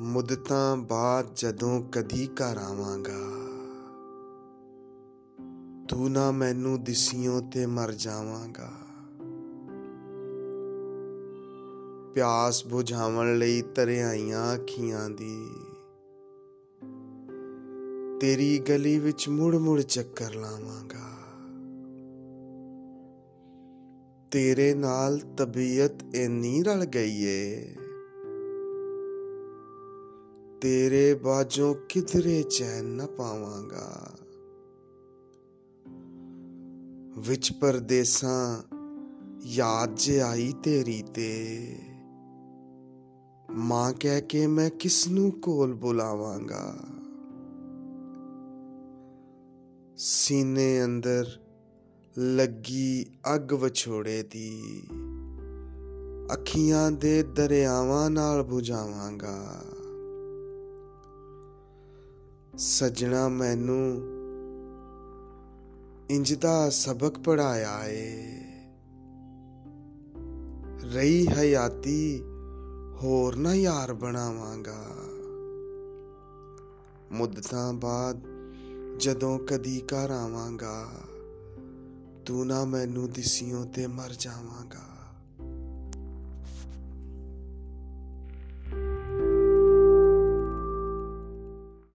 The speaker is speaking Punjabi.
ਮੁੱਦਤਾਂ ਬਾਅਦ ਜਦੋਂ ਕਦੀ ਘਰ ਆਵਾਂਗਾ। ਤੂੰ ਨਾ ਮੈਨੂੰ ਦਿਸਿਓ ਤੇ ਮਰ ਜਾਵਾਂਗਾ। ਪਿਆਸ ਬੁਝਾਉਣ ਲਈ ਤਰਿਆਈਆਂ ਅੱਖੀਆਂ ਦੀ। ਤੇਰੀ ਗਲੀ ਵਿੱਚ ਮੁੜ ਮੁੜ ਚੱਕਰ ਲਾਵਾਂਗਾ। ਤੇਰੇ ਨਾਲ ਤਬੀਅਤ ਇੰਨੀ ਰਲ ਗਈ ਏ। ਤੇਰੇ ਬਾਝੋਂ ਕਿਧਰੇ ਚੈਨ ਨਾ ਪਾਵਾਂਗਾ। ਵਿੱਚ ਪਰਦੇਸਾਂ, ਯਾਦ ਜੇ ਆਈ ਤੇਰੀ ਤੇ। ਮਾਂ ਕਹਿ ਕੇ ਮੈਂ ਕਿਸ ਨੂੰ ਕੋਲ ਬੁਲਾਵਾਂਗਾ। ਸੀਨੇ ਅੰਦਰ ਲੱਗੀ ਅੱਗ ਵਿਛੋੜੇ ਦੀ। ਅੱਖੀਆਂ ਦੇ ਦਰਿਆਵਾਂ ਨਾਲ 부ਝਾਵਾਂਗਾ ਸਜਣਾ ਮੈਨੂੰ, ਇੰਜ ਦਾ ਸਬਕ ਪੜਾਇਆ ਏ। ਰਹੀ ਹਯਾਤੀ, ਹੋਰ ਨਾ ਯਾਰ ਬਣਾਵਾਂਗਾ। ਮੁੱਦਤਾਂ ਬਾਅਦ ਜਦੋਂ ਕਦੀ ਘਰ ਆਵਾਂਗਾ, ਤੂੰ ਨਾ ਮੈਨੂੰ ਦਿਸਿਓ ਤੇ ਮਰ ਜਾਵਾਂਗਾ।